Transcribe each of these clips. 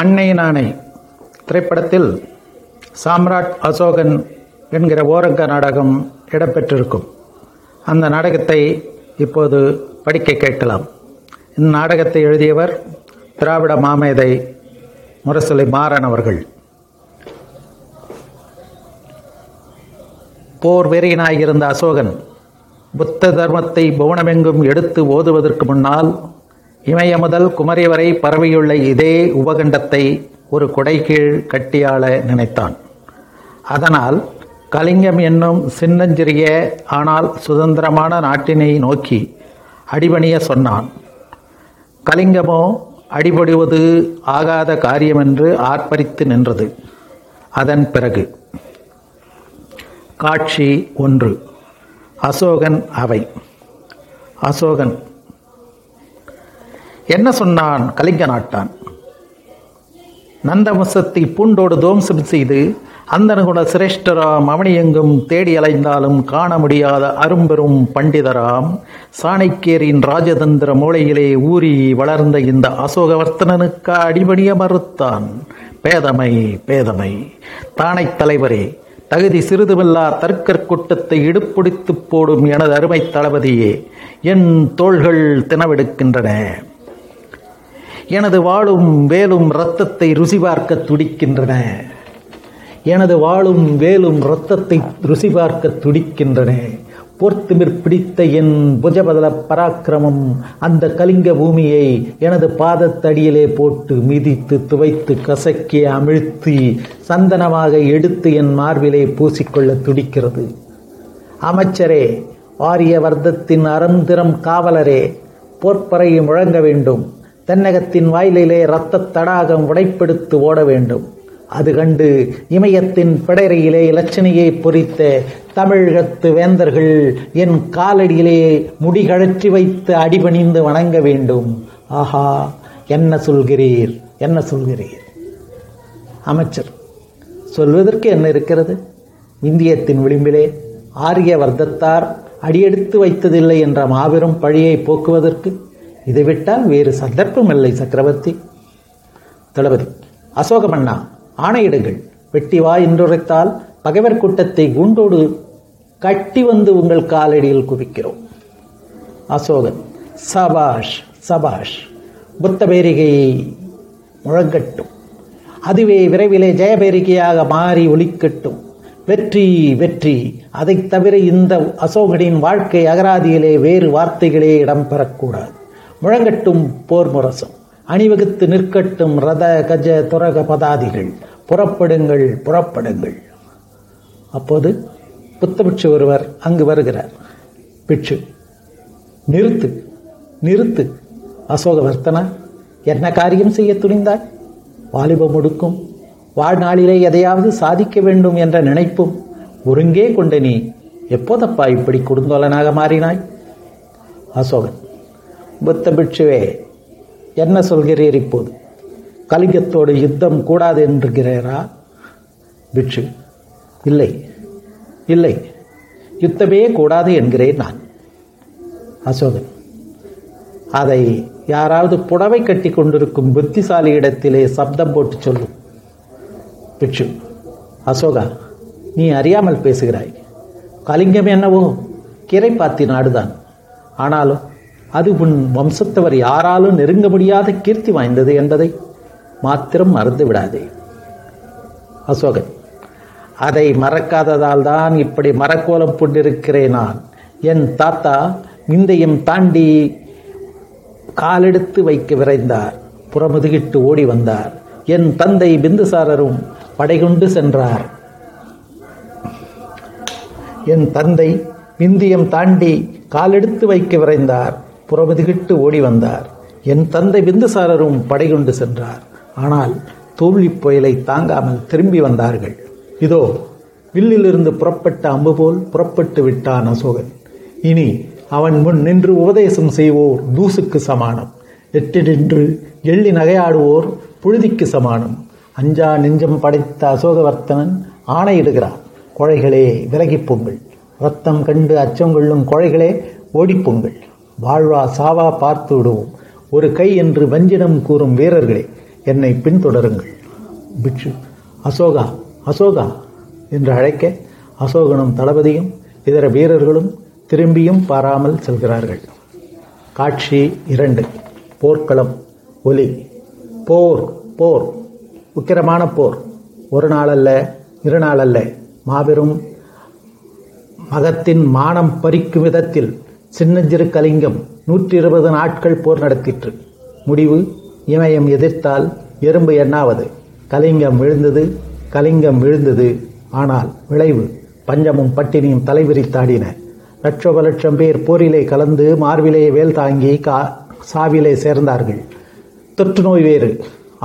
அன்னை நானை திரைப்படத்தில் சாம்ராட் அசோகன் என்கிற ஓரங்க நாடகம் இடம்பெற்றிருக்கும். அந்த நாடகத்தை இப்போது படிக்க கேட்கலாம். இந்நாடகத்தை எழுதியவர் திராவிட மாமேதை முரசொலி மாறன் அவர்கள். போர் வெறியனாயிருந்த அசோகன் புத்த தர்மத்தை புவனமெங்கும் எடுத்து ஓதுவதற்கு முன்னால் இமய முதல் குமரி வரை பரவியுள்ள இதே உபகண்டத்தை ஒரு கொடைகீழ் கட்டியாள நினைத்தான். அதனால் கலிங்கம் என்னும் சின்னஞ்சிறிய ஆனால் சுதந்திரமான நாட்டினை நோக்கி அடிபணிய சொன்னான். கலிங்கமோ அடிபடுவது ஆகாத காரியமென்று ஆர்ப்பரித்து நின்றது. அதன் பிறகு காட்சி ஒன்று. அசோகன் அவை. அசோகன் என்ன சொன்னான்? கலிங்க நாட்டான். நந்தவசத்தை பூண்டோடு தோம்சம் செய்து அந்தனகுண சிரேஷ்டராம் அவனியெங்கும் தேடி அலைந்தாலும் காண முடியாத அரும்பெரும் பண்டிதராம் சாணக்கியரின் ராஜதந்திர மூளையிலே ஊறி வளர்ந்த இந்த அசோகவர்த்தனனுக்கு அடிபணிய மறுத்தான். பேதமை பேதமை. தானைத் தலைவரே தகுதி சிறிதுமில்லா தர்க்கர் கூட்டத்தை இடுப்பிடித்து போடும் எனது அருமை தளபதியே என் தோள்கள் தினவெடுக்கின்றன எனது வாழும் வேலும் இரத்தத்தை ருசி பார்க்க துடிக்கின்றன. எனது வாழும் வேலும் இரத்தத்தை ருசி பார்க்க துடிக்கின்றன. போர்த்துமிர் பிடித்த என் புஜபதல பராக்கிரமம் அந்த கலிங்க பூமியை எனது பாதத்தடியிலே போட்டு மிதித்து துவைத்து கசக்கி அமிழ்த்தி சந்தனமாக எடுத்து என் மார்பிலே பூசிக்கொள்ள துடிக்கிறது. அமைச்சரே ஆரிய வர்த்தத்தின் அறந்திரம் காவலரே போர்ப்பறையை முழங்க வேண்டும். தென்னகத்தின் வாயிலிலே இரத்த தடாகம் உடைப்பெடுத்து ஓட வேண்டும். அது கண்டு இமயத்தின் பிடரையிலே இலட்சணையை பொறித்த தமிழகத்து வேந்தர்கள் என் காலடியிலே முடிகழற்றி வைத்து அடிபணிந்து வணங்க வேண்டும். ஆஹா என்ன சொல்கிறீர்? என்ன சொல்கிறீர்? அமைச்சர் சொல்வதற்கு என்ன இருக்கிறது? இந்தியத்தின் விளிம்பிலே ஆரிய வர்த்தத்தார் அடியெடுத்து வைத்ததில்லை என்ற மாபெரும் பழியை போக்குவதற்கு இதை விட்டால் வேறு சந்தர்ப்பம் இல்லை சக்கரவர்த்தி. தளபதி அசோகமண்ணா ஆணையிடுங்கள். வெட்டி வா என்றுரைத்தால் பகைவர் கூட்டத்தை குண்டோடு கட்டி வந்து உங்கள் காலடியில் குவிக்கிறோம். அசோகன் சபாஷ் சபாஷ் புத்த பேரிகை முழங்கட்டும். அதுவே விரைவிலே ஜெயபேரிகையாக மாறி ஒலிக்கட்டும். வெற்றி வெற்றி. அதைத் தவிர இந்த அசோகனின் வாழ்க்கை அகராதியிலே வேறு வார்த்தைகளே இடம்பெறக்கூடாது. முழங்கட்டும் போர் முரசம். அணிவகுத்து நிற்கட்டும் ரத கஜ துரக பதாதிகள். புறப்படுங்கள் புறப்படுங்கள். அப்போது புத்தபிட்சு ஒருவர் அங்கு வருகிறார். பிட்சு நிறுத்து நிறுத்து. அசோகவர்த்தனா என்ன காரியம் செய்ய துணிந்தாய்? வாலிபம் ஒடுக்கும். வாழ்நாளிலே எதையாவது சாதிக்க வேண்டும் என்ற நினைப்பும் ஒருங்கே கொண்ட நீ எப்போதப்பா இப்படி கொடுந்தோலனாக மாறினாய்? அசோகன் புத்த பிட்சுவே என்ன சொல்கிறீர் இப்போது? கலிங்கத்தோடு யுத்தம் கூடாது என்கிறீரா பிட்சு இல்லை இல்லை யுத்தமே கூடாது என்கிறேன் நான். அசோகன் அதை யாராவது புடவை கட்டி கொண்டிருக்கும் புத்திசாலி இடத்திலே சப்தம் போட்டு சொல்லும் பிட்சு அசோகா நீ அறியாமல் பேசுகிறாய். கலிங்கம் என்னவோ கிரைப்பாத்தி நாடுதான். ஆனாலும் அது உன் வம்சத்தவர் யாராலும் நெருங்க முடியாத கீர்த்தி வாய்ந்தது என்பதை மாத்திரம் மறந்து விடாதே. அசோகன் அதை மறக்காததால் தான் இப்படி மரக்கோலம் கொண்டிருக்கிறேன் நான். என் தாத்தா விந்தையும் தாண்டி காலெடுத்து வைக்க விரைந்தார். புறமுதுகிட்டு ஓடி வந்தார். என் தந்தை பிந்துசாரரும் படைகொண்டு சென்றார். என் தந்தை விந்தியம் தாண்டி காலெடுத்து வைக்க விரைந்தார். புறமுதுகிட்டு ஓடி வந்தார். என் தந்தை பிந்துசாரரும் படைகொண்டு சென்றார். ஆனால் தோல்வி புயலை தாங்காமல் திரும்பி வந்தார்கள். இதோ வில்லிலிருந்து புறப்பட்ட அம்பு போல் புறப்பட்டு விட்டான் அசோகன். இனி அவன் முன் நின்று உபதேசம் செய்வோர் தூசுக்கு சமானம். எட்டு நின்று எள்ளி நகையாடுவோர் புழுதிக்கு சமானம். அஞ்சா நெஞ்சம் படைத்த அசோகவர்த்தனன் ஆணையிடுகிறான். குழைகளே விலகிப் பொங்கல் ரத்தம் கண்டு அச்சம் கொள்ளும் கொழைகளே ஓடிப்பொங்கள் வாழ்வா சாவா பார்த்து விடுவோம். ஒரு கை என்று வஞ்சிடம் கூறும் வீரர்களே என்னை பின்தொடருங்கள். பிட்சு அசோகா அசோகா என்று அழைக்க அசோகனும் தளபதியும் இதர வீரர்களும் திரும்பியும் பாராமல் செல்கிறார்கள். காட்சி இரண்டு. போர்க்களம் ஒலி. போர் போர். உக்கிரமான போர். ஒரு நாளல்ல இரு நாள் அல்ல மாபெரும் மகத்தின் மானம் பறிக்கும் விதத்தில் சின்னஞ்சிறு கலிங்கம் நூற்றி இருபது நாட்கள் போர் நடத்திற்று. முடிவு இமயம் எதிர்த்தால் எறும்பு எண்ணாவது. கலிங்கம் விழுந்தது கலிங்கம் விழுந்தது. ஆனால் விளைவு பஞ்சமும் பட்டினியும் தலைவிரித்தாடின லட்சோப லட்சம் பேர் போரிலே கலந்து மார்பிலே வேல் தாங்கி கா சாவிலே சேர்ந்தார்கள். தொற்று நோய் வேறு.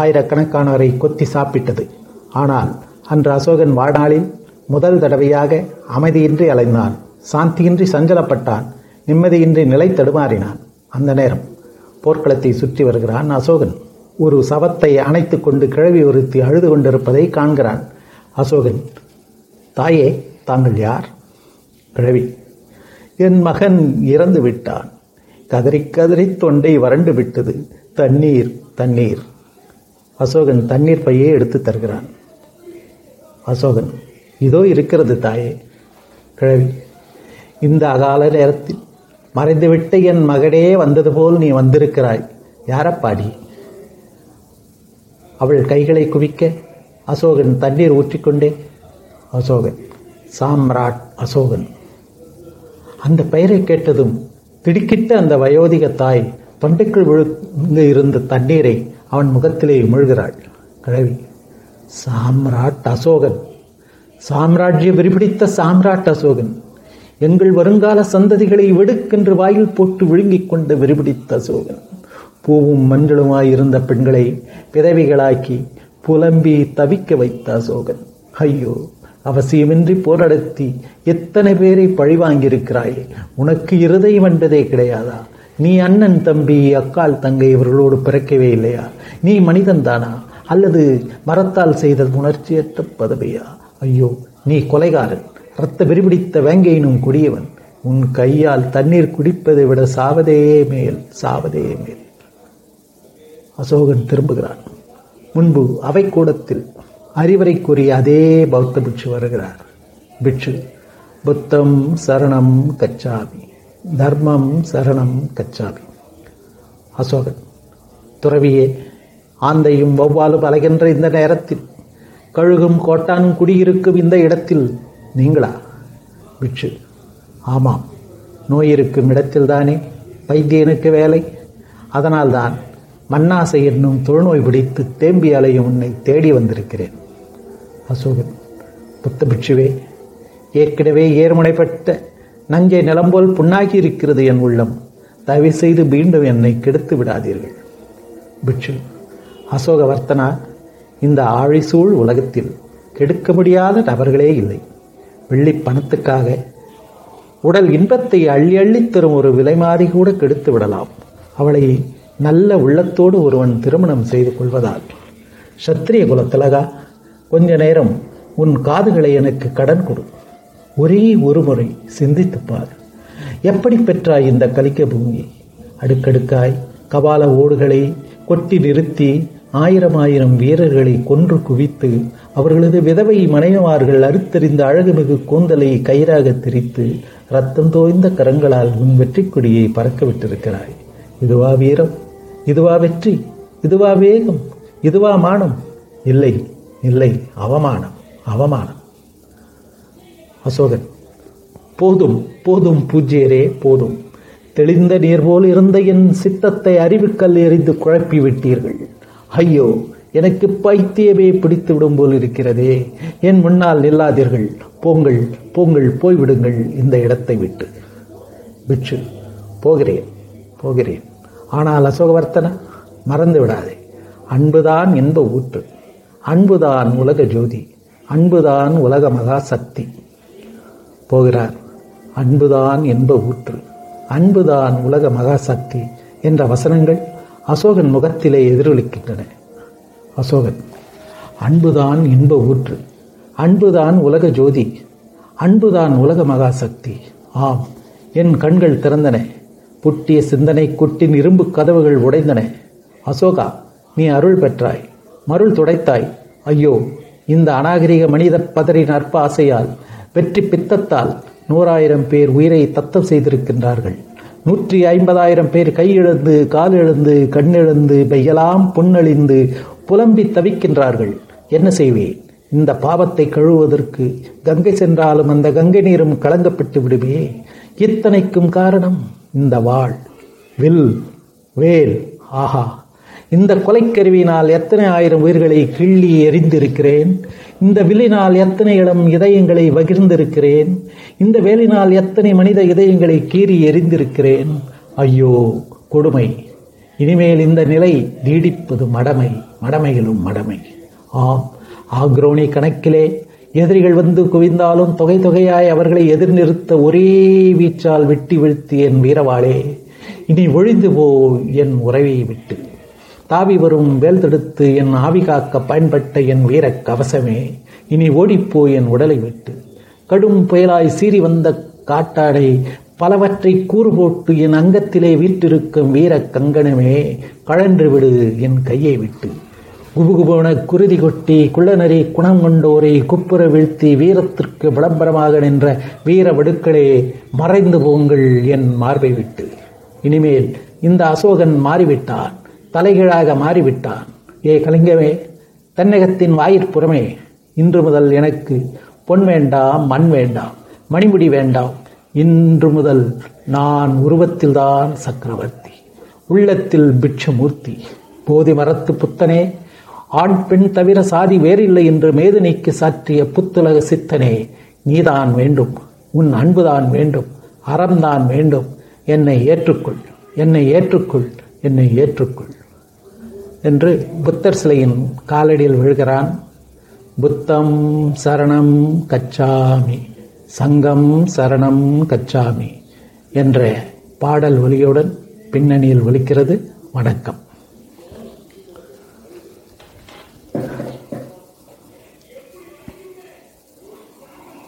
ஆயிரக்கணக்கானவரை கொத்தி சாப்பிட்டது. ஆனால் அன்று அசோகன் வாழ்நாளில் முதல் தடவையாக அமைதியின்றி அலைந்தான். சாந்தியின்றி சஞ்சலப்பட்டான். நிம்மதியின்றி நிலை தடுமாறினான். அந்த நேரம் போர்க்களத்தை சுற்றி வருகிறான் அசோகன் ஒரு சவத்தை அணைத்து கொண்டு கிழவி ஒருத்தி அழுது கொண்டிருப்பதை காண்கிறான். அசோகன் தாயே தாங்கள் யார்? கிழவி. என் மகன் இறந்து விட்டான். கதறி கதறி தொண்டை வறண்டு விட்டது. தண்ணீர் தண்ணீர். அசோகன் தண்ணீர் பையே எடுத்து தருகிறான். அசோகன் இதோ இருக்கிறது தாயே. கிழவி இந்த அகால நேரத்தில் மறைந்துவிட்டு என் மகளே வந்தது போல் நீ வந்திருக்கிறாய். யாரப்பாடி? அவள் கைகளை குவிக்க அசோகன் தண்ணீர் ஊற்றிக்கொண்டே அசோகன் சாம்ராட் அசோகன். அந்த பெயரை கேட்டதும் திடுக்கிட்ட அந்த வயோதிக தாய் தொண்டைக்குள் விழுந்து இருந்த தண்ணீரை அவன் முகத்திலே உமிழ்கிறாள் கிழவி சாம்ராட் அசோகன். சாம்ராஜ்ய விரிபிடித்த சாம்ராட் அசோகன். எங்கள் வருங்கால சந்ததிகளை வெடுக்கென்று வாயில் போட்டு விழுங்கிக் கொண்டு விரிபிடித்த அசோகன் பூவும் மஞ்சளுமாயிருந்த பெண்களை பிறவிகளாக்கி புலம்பி தவிக்க வைத்த அசோகன் ஐயோ அவசியமின்றி போராடத்தி எத்தனை பேரை பழிவாங்கியிருக்கிறாயே உனக்கு இருதயம் என்பதே கிடையாதா? நீ அண்ணன் தம்பி அக்கால் தங்கை இவர்களோடு பிறக்கவே இல்லையா? நீ மனிதன்தானா அல்லது மரத்தால் செய்த உணர்ச்சியற்ற பதவியா? ஐயோ நீ கொலைகாரன். இரத்த விரிபிடித்த வேங்கையினும் கொடியவன் உன் கையால் தண்ணீர் குடிப்பதை விட சாவதே மேல் சாவதே மேல். அசோகன் திரும்புகிறான். முன்பு அவை கூடத்தில் அறிவரைக்குரிய கூறிய அதே பௌத்த பிட்சு வருகிறார். பிட்சு புத்தம் சரணம் கச்சாமி தர்மம் சரணம் கச்சாமி. அசோகன் துறவியே ஆந்தையும் வௌவாலும் அலைகின்ற இந்த நேரத்தில் கழுகும் கோட்டானும் குடியிருக்கும் இந்த இடத்தில் நீங்களா? பிட்சு ஆமாம் நோய் இருக்கும் இடத்தில்தானே வைத்தியனுக்கு வேலை. அதனால்தான் மண்ணாசை என்னும் தொழுநோய் பிடித்து தேம்பி அலையும் உன்னை தேடி வந்திருக்கிறேன். அசோகன் புத்த பிட்சுவே ஏற்கனவே ஏர்முனைப்பட்ட நஞ்சை நிலம்போல் புண்ணாகி இருக்கிறது என் உள்ளம். தயவு செய்து மீண்டும் என்னை கெடுத்து விடாதீர்கள். பிட்சு அசோகவர்த்தனா இந்த ஆழிசூழ் உலகத்தில் கெடுக்க முடியாத நபர்களே இல்லை. வெள்ளி பணத்துக்காக. உடல் இன்பத்தை அள்ளி அள்ளித் தரும் ஒரு விலைமாறி கூட கெடுத்து விடலாம். அவளை நல்ல உள்ளத்தோடு ஒருவன் திருமணம் செய்து கொள்வதால். சத்திரிய குலத்திலகா கொஞ்ச நேரம் உன் காதுகளை எனக்கு கடன் கொடு. ஒரே ஒரு முறை சிந்தித்துப்பார். எப்படி பெற்றாய் இந்த கலிக்க பூமியை அடுக்கடுக்காய் கபால ஓடுகளை கொட்டி நிறுத்தி ஆயிரம் ஆயிரம் வீரர்களை கொன்று குவித்து அவர்களது விதவை மனைவிமார்கள் அறுத்தறிந்த அழகுமிகு கூந்தலை கயிறாக திரித்து ரத்தம் தோய்ந்த கரங்களால் உன் வெற்றி கொடியை பறக்கவிட்டிருக்கிறாய். இதுவா வீரம் இதுவா வெற்றி இதுவா வேகம் இதுவா மானம். இல்லை இல்லை அவமானம் அவமானம். அசோகன் போதும் போதும் பூஜ்யரே போதும். தெளிந்த நீர் போல் இருந்த என் சித்தத்தை அறிவுக்கல் எறிந்து குழப்பி விட்டீர்கள் ஐயோ எனக்கு பைத்தியமே பிடித்து விடும் போல் இருக்கிறதே. என் முன்னால் நில்லாதீர்கள். போங்கள் போங்கள் போய்விடுங்கள் இந்த இடத்தை விட்டு. பிட்சு போகிறேன் போகிறேன். ஆனால் அசோகவர்த்தன மறந்து விடாதே அன்புதான் என்ப ஊற்று? அன்புதான் உலக ஜோதி. அன்புதான் உலக மகா சக்தி போகிறார். அன்புதான் என்ப ஊற்று. அன்புதான் உலக மகா சக்தி என்ற வசனங்கள் அசோகன் முகத்திலே எதிரொலிக்கின்றன. அசோகன் அன்புதான் இன்ப ஊற்று அன்புதான் உலக ஜோதி அன்புதான் உலக மகாசக்தி. ஆம் என் கண்கள் திறந்தன புட்டிய சிந்தனை குட்டின் இரும்பு கதவுகள் உடைந்தன. அசோகா நீ அருள் பெற்றாய் மருள் துடைத்தாய். ஐயோ இந்த அநாகரிக மனித பதரின் அற்ப ஆசையால் வெற்றி பித்தத்தால் நூறாயிரம் பேர் உயிரை தத்தம் செய்திருக்கின்றார்கள். நூற்றி ஐம்பதாயிரம் பேர் கையிழந்து காலிழந்து கண்ணிழந்து பெய்யலாம் புண்ணழிந்து புலம்பி தவிக்கின்றார்கள். என்ன செய்வேன் இந்த பாவத்தை கழுவுவதற்கு கங்கை சென்றாலும் அந்த கங்கை நீரும் கலங்கப்பட்டு விடுமே. இத்தனைக்கும் காரணம் இந்த வாழ். வில் வேல் ஆஹா. இந்த கொலைக்கருவியினால் எத்தனை ஆயிரம் உயிர்களை கிள்ளி எரிந்திருக்கிறேன் இந்த வில்லினால் எத்தனை இளம் இதயங்களை வகிர்ந்திருக்கிறேன் இந்த வேலினால் எத்தனை மனித இதயங்களை கீறி எரிந்திருக்கிறேன் ஐயோ கொடுமை. இனிமேல் இந்த நிலை நீடிப்பது மடமை. மடமையிலும் மடமை. ஆம் ஆக்ரோனி கணக்கிலே எதிரிகள் வந்து குவிந்தாலும் தொகை தொகையாய் அவர்களை எதிர்நிறுத்த ஒரே வீச்சால் வெட்டி வீழ்த்தி என் வீரவாளே. இனி ஒழிந்து போ என் உறவை விட்டு. தாவி வரும் வேல் தடுத்து என் ஆவி காக்க பயன்பட்ட என் வீரக் கவசமே. இனி ஓடிப்போ என் உடலை விட்டு. கடும் புயலாய் சீறி வந்த காட்டாடை பலவற்றை கூறு போட்டு என் அங்கத்திலே வீற்றிருக்கும் வீரக் கங்கணமே. கழன்று விடு என் கையை விட்டு. குபுகுபோன குருதி கொட்டி குள்ளநரி குணம் கொண்டோரை குப்புற வீழ்த்தி வீரத்திற்கு விளம்பரமாக நின்ற வீர வடுக்களே மறைந்து போங்கள் என் மார்பை விட்டு. இனிமேல் இந்த அசோகன் மாறிவிட்டார். தலைகீழாக மாறிவிட்டான். ஏ கலிங்கமே தன்னகத்தின் வாயிற்புறமே இன்று முதல் எனக்கு பொன் வேண்டாம் மண் வேண்டாம் மணிமுடி வேண்டாம். இன்று முதல் நான் உருவத்தில்தான் சக்கரவர்த்தி உள்ளத்தில் பிட்சமூர்த்தி. போதி மரத்து புத்தனே ஆண் பெண் தவிர சாதி வேறில்லை என்று மேதினிக்கு சாற்றிய புத்துலக சித்தனே நீதான் வேண்டும் உன் அன்புதான் வேண்டும் அறம்தான் வேண்டும். என்னை ஏற்றுக்கொள் என்னை ஏற்றுக்கொள் என்னை ஏற்றுக்கொள். என்று புத்தர் சிலையின் காலடியில் விழுகிறான். புத்தம் சரணம் கச்சாமி சங்கம் சரணம் கச்சாமி என்ற பாடல் ஒலியுடன் பின்னணியில் ஒலிக்கிறது. வணக்கம்.